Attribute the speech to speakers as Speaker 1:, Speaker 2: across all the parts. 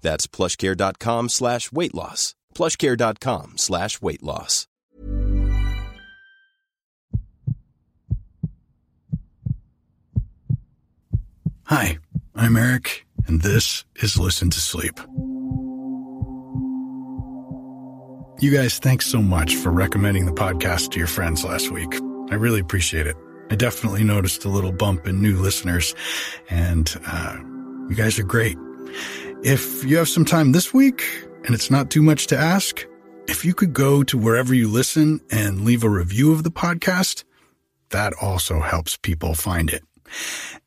Speaker 1: That's plushcare.com slash weight loss. plushcare.com slash weight loss.
Speaker 2: Hi, I'm Eric, and this is Listen to Sleep. You guys, thanks so much for recommending the podcast to your friends last week. I really appreciate it. I definitely noticed a little bump in new listeners, and uh, you guys are great. If you have some time this week, and it's not too much to ask, if you could go to wherever you listen and leave a review of the podcast, that also helps people find it.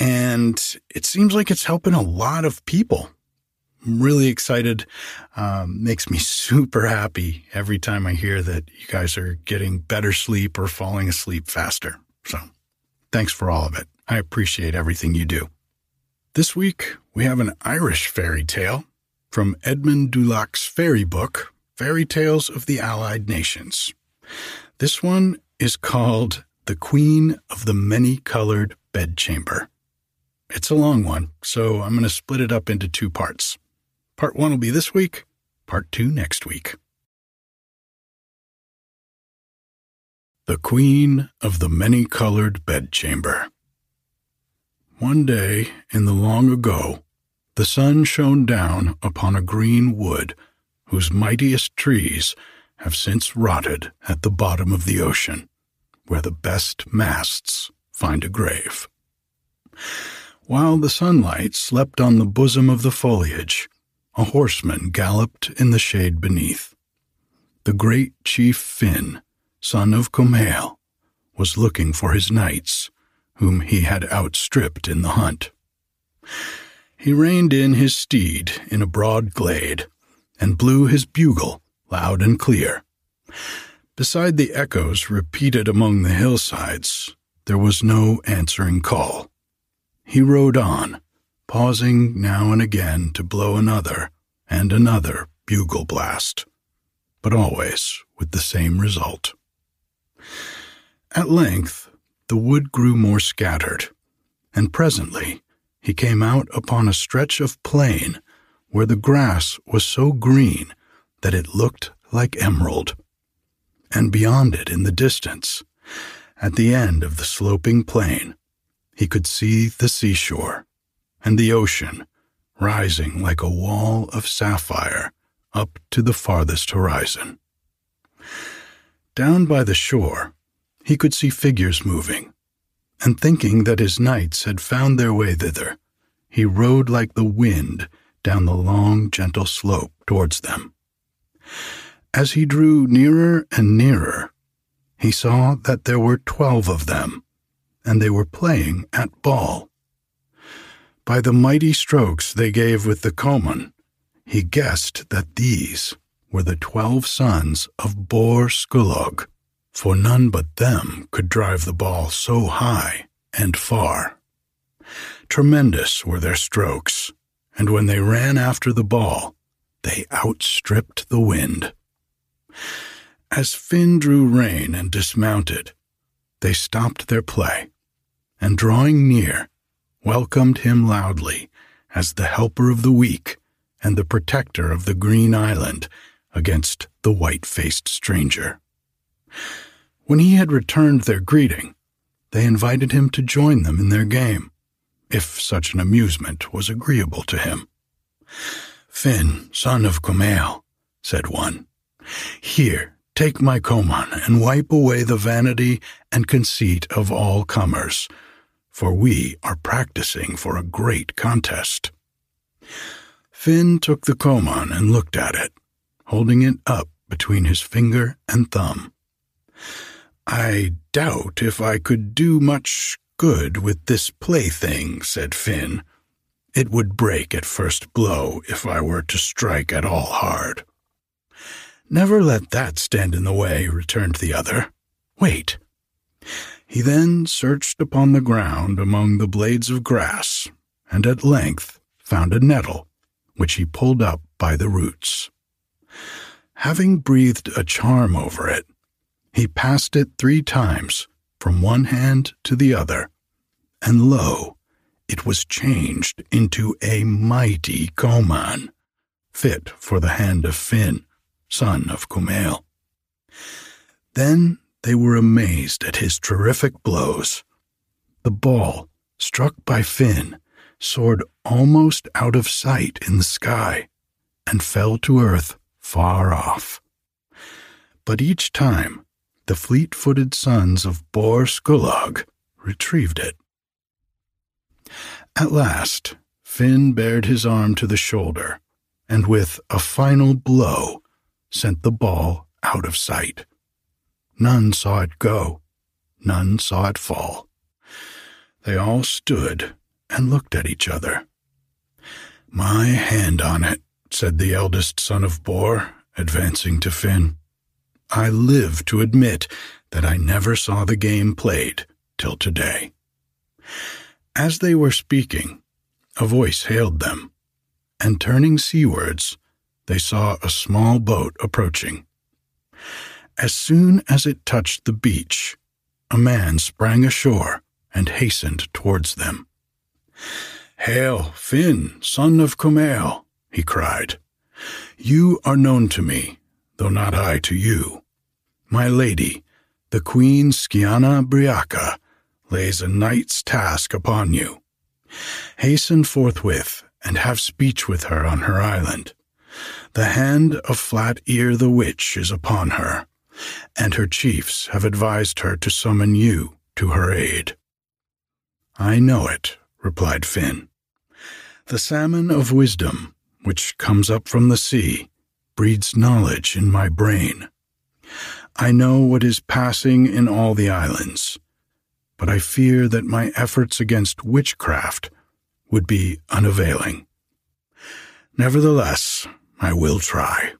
Speaker 2: And it seems like it's helping a lot of people. I'm really excited. Um, makes me super happy every time I hear that you guys are getting better sleep or falling asleep faster. So thanks for all of it. I appreciate everything you do. This week, we have an Irish fairy tale from Edmund Dulac's fairy book, Fairy Tales of the Allied Nations. This one is called The Queen of the Many Colored Bedchamber. It's a long one, so I'm going to split it up into two parts. Part one will be this week, part two next week. The Queen of the Many Colored Bedchamber. One day in the long ago, the sun shone down upon a green wood whose mightiest trees have since rotted at the bottom of the ocean, where the best masts find a grave. While the sunlight slept on the bosom of the foliage, a horseman galloped in the shade beneath. The great chief Finn, son of Comhail, was looking for his knights, whom he had outstripped in the hunt. He reined in his steed in a broad glade and blew his bugle loud and clear. Beside the echoes repeated among the hillsides, there was no answering call. He rode on, pausing now and again to blow another and another bugle blast, but always with the same result. At length, the wood grew more scattered, and presently he came out upon a stretch of plain where the grass was so green that it looked like emerald. And beyond it, in the distance, at the end of the sloping plain, he could see the seashore and the ocean rising like a wall of sapphire up to the farthest horizon. Down by the shore, he could see figures moving, and thinking that his knights had found their way thither, he rode like the wind down the long, gentle slope towards them. As he drew nearer and nearer, he saw that there were twelve of them, and they were playing at ball. By the mighty strokes they gave with the caman, he guessed that these were the twelve sons of Bor Skulog, for none but them could drive the ball so high and far. Tremendous were their strokes, and when they ran after the ball, they outstripped the wind. As Finn drew rein and dismounted, they stopped their play, and drawing near, welcomed him loudly as the helper of the weak and the protector of the green island against the white faced stranger. When he had returned their greeting, they invited him to join them in their game, if such an amusement was agreeable to him. Finn, son of Kumail, said one, here, take my caman and wipe away the vanity and conceit of all comers, for we are practicing for a great contest. Finn took the caman and looked at it, holding it up between his finger and thumb. I doubt if I could do much good with this plaything, said Finn. It would break at first blow if I were to strike at all hard. Never let that stand in the way, returned the other. Wait. He then searched upon the ground among the blades of grass, and at length found a nettle, which he pulled up by the roots. Having breathed a charm over it, he passed it three times from one hand to the other, and lo, it was changed into a mighty caman, fit for the hand of Finn, son of Kumail. Then they were amazed at his terrific blows. The ball, struck by Finn, soared almost out of sight in the sky and fell to earth far off. But each time, the fleet footed sons of Bor Skulog retrieved it. At last, Finn bared his arm to the shoulder and with a final blow sent the ball out of sight. None saw it go, none saw it fall. They all stood and looked at each other. My hand on it, said the eldest son of Bor, advancing to Finn. I live to admit that I never saw the game played till today. As they were speaking, a voice hailed them, and turning seawards, they saw a small boat approaching. As soon as it touched the beach, a man sprang ashore and hastened towards them. Hail, Finn, son of Kumail, he cried. You are known to me, though not I to you. My lady, the Queen Skiana Briaca, lays a knight's task upon you. Hasten forthwith and have speech with her on her island. The hand of Flat Ear the Witch is upon her, and her chiefs have advised her to summon you to her aid. I know it, replied Finn. The salmon of wisdom, which comes up from the sea, breeds knowledge in my brain. I know what is passing in all the islands, but I fear that my efforts against witchcraft would be unavailing. Nevertheless, I will try.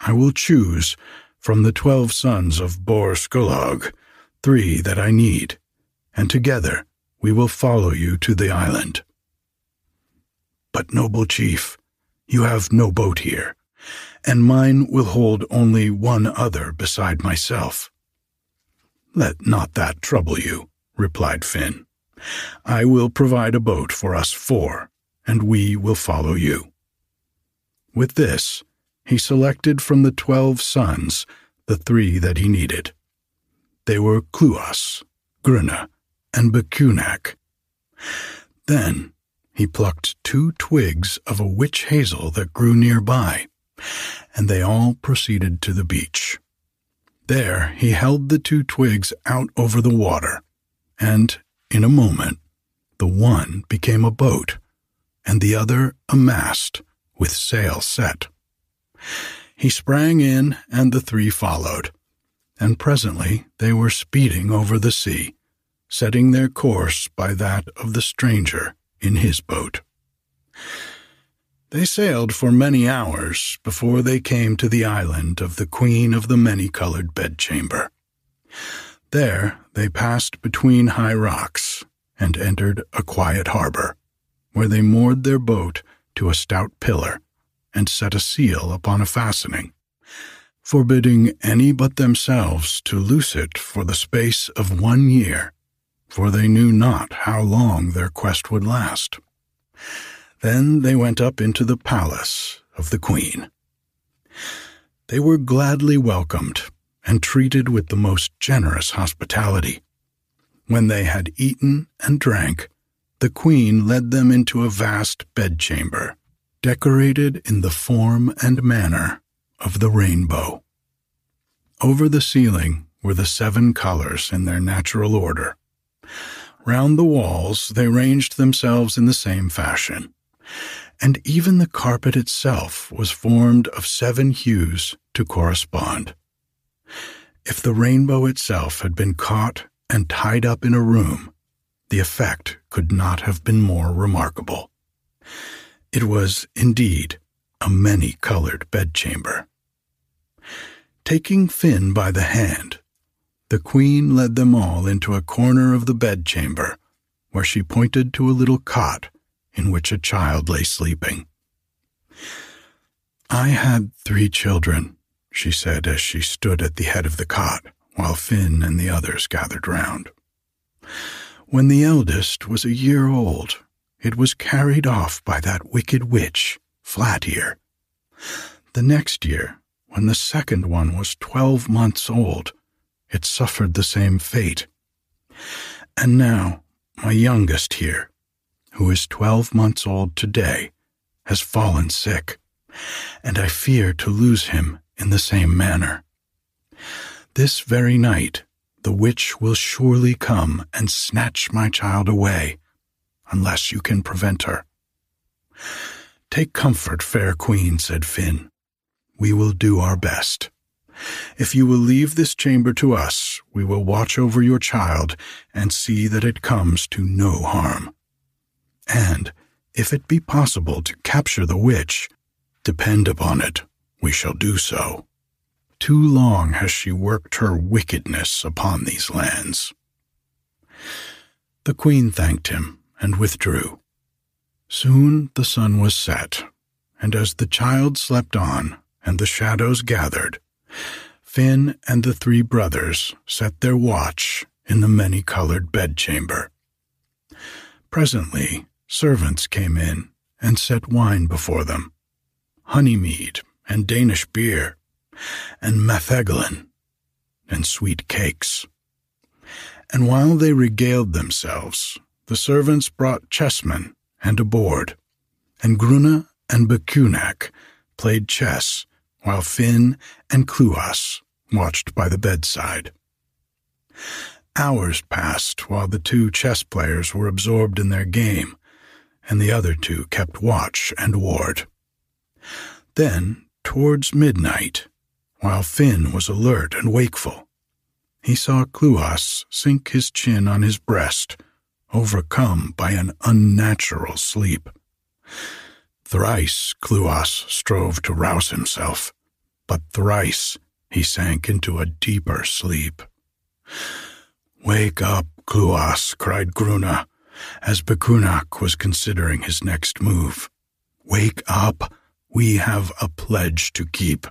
Speaker 2: I will choose from the twelve sons of Bor Skulog three that I need, and together we will follow you to the island. But, noble chief, you have no boat here, and mine will hold only one other beside myself. Let not that trouble you, replied Finn. I will provide a boat for us four, and we will follow you. With this, he selected from the twelve sons the three that he needed. They were Kluas, Grunna, and Bakunak. Then he plucked two twigs of a witch hazel that grew nearby, and they all proceeded to the beach. There he held the two twigs out over the water, and in a moment the one became a boat, and the other a mast with sail set. He sprang in, and the three followed. and presently they were speeding over the sea, setting their course by that of the stranger in his boat. They sailed for many hours before they came to the island of the Queen of the Many Colored Bedchamber. There they passed between high rocks and entered a quiet harbor, where they moored their boat to a stout pillar and set a seal upon a fastening, forbidding any but themselves to loose it for the space of one year, for they knew not how long their quest would last. Then they went up into the palace of the queen. They were gladly welcomed and treated with the most generous hospitality. When they had eaten and drank, the queen led them into a vast bedchamber, decorated in the form and manner of the rainbow. Over the ceiling were the seven colors in their natural order. Round the walls they ranged themselves in the same fashion, and even the carpet itself was formed of seven hues to correspond. If the rainbow itself had been caught and tied up in a room, the effect could not have been more remarkable. It was, indeed, a many colored bedchamber. Taking Finn by the hand, the queen led them all into a corner of the bedchamber, where she pointed to a little cot in which a child lay sleeping. I had three children, she said as she stood at the head of the cot while Finn and the others gathered round. When the eldest was a year old, it was carried off by that wicked witch, Flat Ear. The next year, when the second one was twelve months old, it suffered the same fate. And now, my youngest here, who is twelve months old today, has fallen sick, and I fear to lose him in the same manner. This very night, the witch will surely come and snatch my child away, unless you can prevent her. Take comfort, fair queen, said Finn. We will do our best. If you will leave this chamber to us, we will watch over your child and see that it comes to no harm. And, if it be possible to capture the witch, depend upon it, we shall do so. Too long has she worked her wickedness upon these lands. The queen thanked him and withdrew. Soon the sun was set, and as the child slept on and the shadows gathered, Finn and the three brothers set their watch in the many colored bedchamber. Presently, servants came in and set wine before them, honeymead and Danish beer, and metheglin, and sweet cakes. And while they regaled themselves, the servants brought chessmen and a board, and Grunne and Bakunak played chess while Finn and Kluas watched by the bedside. Hours passed while the two chess players were absorbed in their game, and the other two kept watch and ward. Then, towards midnight, while Finn was alert and wakeful, he saw Kluas sink his chin on his breast, overcome by an unnatural sleep. Thrice Kluas strove to rouse himself, but thrice he sank into a deeper sleep. Wake up, Kluas, cried Grunne, as Bakunak was considering his next move. Wake up, we have a pledge to keep.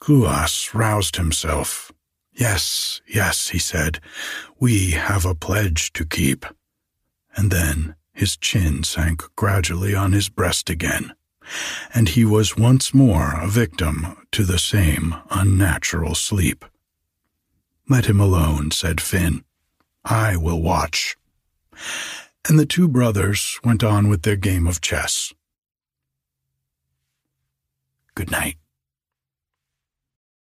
Speaker 2: Kluas roused himself. Yes, yes, he said, we have a pledge to keep. And then his chin sank gradually on his breast again, and he was once more a victim to the same unnatural sleep. Let him alone, said Finn. I will watch. And the two brothers went on with their game of chess. Good night.